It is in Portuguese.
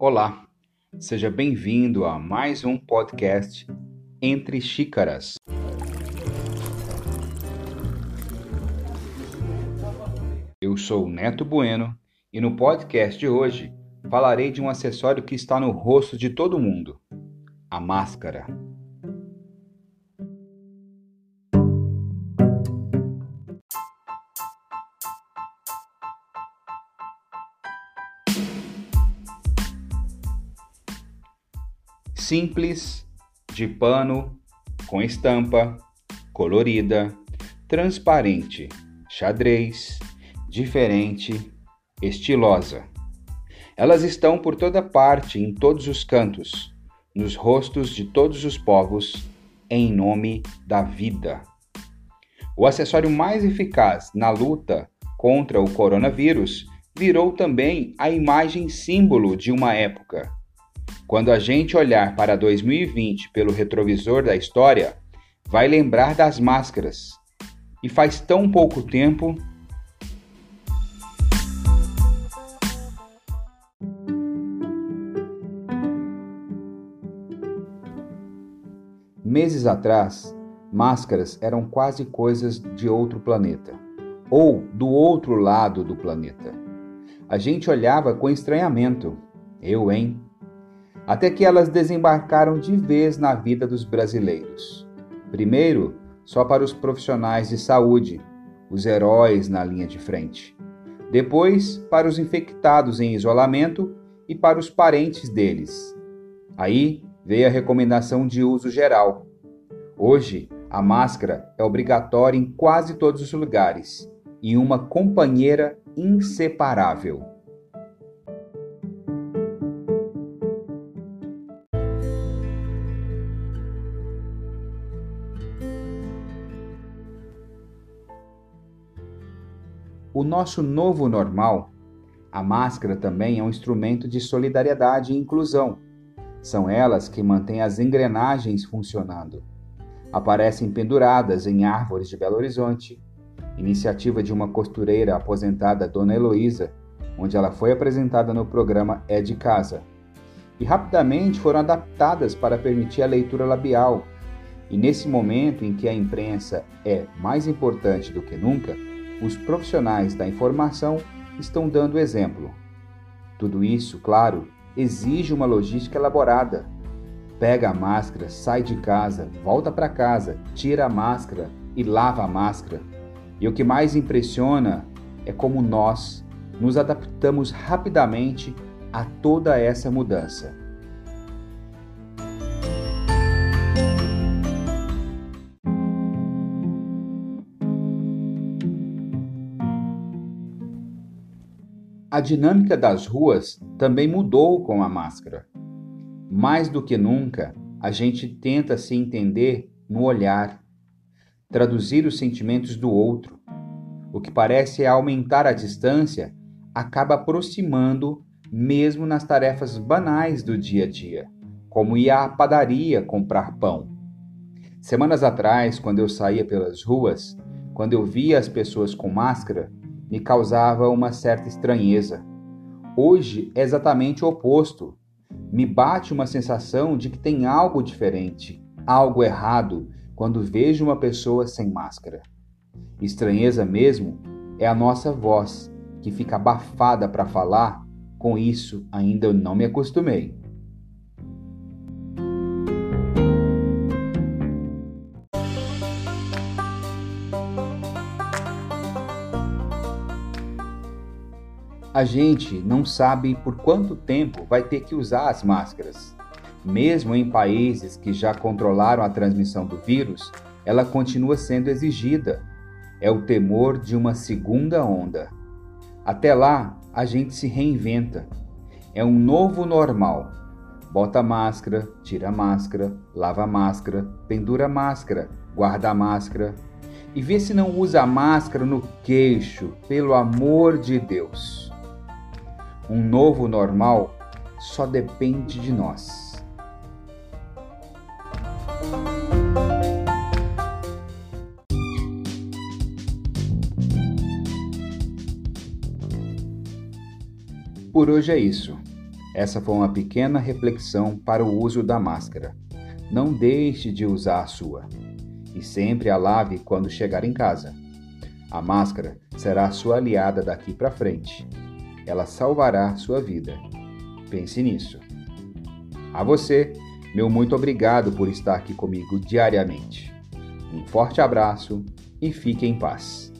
Olá, seja bem-vindo a mais um podcast Entre Xícaras. Eu sou Neto Bueno e no podcast de hoje falarei de um acessório que está no rosto de todo mundo: a máscara. Simples, de pano, com estampa, colorida, transparente, xadrez, diferente, estilosa. Elas estão por toda parte, em todos os cantos, nos rostos de todos os povos, em nome da vida. O acessório mais eficaz na luta contra o coronavírus virou também a imagem símbolo de uma época quando a gente olhar para 2020 pelo retrovisor da história, vai lembrar das máscaras. E faz tão pouco tempo. Meses atrás, máscaras eram quase coisas de outro planeta, ou do outro lado do planeta. A gente olhava com estranhamento. Eu, hein? Até que elas desembarcaram de vez na vida dos brasileiros. Primeiro, só para os profissionais de saúde, os heróis na linha de frente. Depois, para os infectados em isolamento e para os parentes deles. Aí veio a recomendação de uso geral. Hoje, a máscara é obrigatória em quase todos os lugares e uma companheira inseparável. O nosso novo normal, a máscara também é um instrumento de solidariedade e inclusão. São elas que mantêm as engrenagens funcionando. Aparecem penduradas em árvores de Belo Horizonte, iniciativa de uma costureira aposentada, Dona Heloísa, onde ela foi apresentada no programa É de Casa. E rapidamente foram adaptadas para permitir a leitura labial. E nesse momento em que a imprensa é mais importante do que nunca, os profissionais da informação estão dando exemplo. Tudo isso, claro, exige uma logística elaborada. Pega a máscara, sai de casa, volta para casa, tira a máscara e lava a máscara. E o que mais impressiona é como nós nos adaptamos rapidamente a toda essa mudança. A dinâmica das ruas também mudou com a máscara. Mais do que nunca, a gente tenta se entender no olhar, traduzir os sentimentos do outro. O que parece aumentar a distância acaba aproximando mesmo nas tarefas banais do dia a dia, como ir à padaria comprar pão. Semanas atrás, quando eu saía pelas ruas, quando eu via as pessoas com máscara, me causava uma certa estranheza. Hoje é exatamente o oposto. Me bate uma sensação de que tem algo diferente, algo errado, quando vejo uma pessoa sem máscara. Estranheza mesmo é a nossa voz, que fica abafada para falar, com isso ainda não me acostumei. A gente não sabe por quanto tempo vai ter que usar as máscaras. Mesmo em países que já controlaram a transmissão do vírus, ela continua sendo exigida. É o temor de uma segunda onda. Até lá, a gente se reinventa. É um novo normal. Bota máscara, tira máscara, lava máscara, pendura máscara, guarda máscara. E vê se não usa a máscara no queixo, pelo amor de Deus. Um novo normal só depende de nós. Por hoje é isso. Essa foi uma pequena reflexão para o uso da máscara. Não deixe de usar a sua. E sempre a lave quando chegar em casa. A máscara será a sua aliada daqui para frente. Ela salvará sua vida. Pense nisso. A você, meu muito obrigado por estar aqui comigo diariamente. Um forte abraço e fique em paz.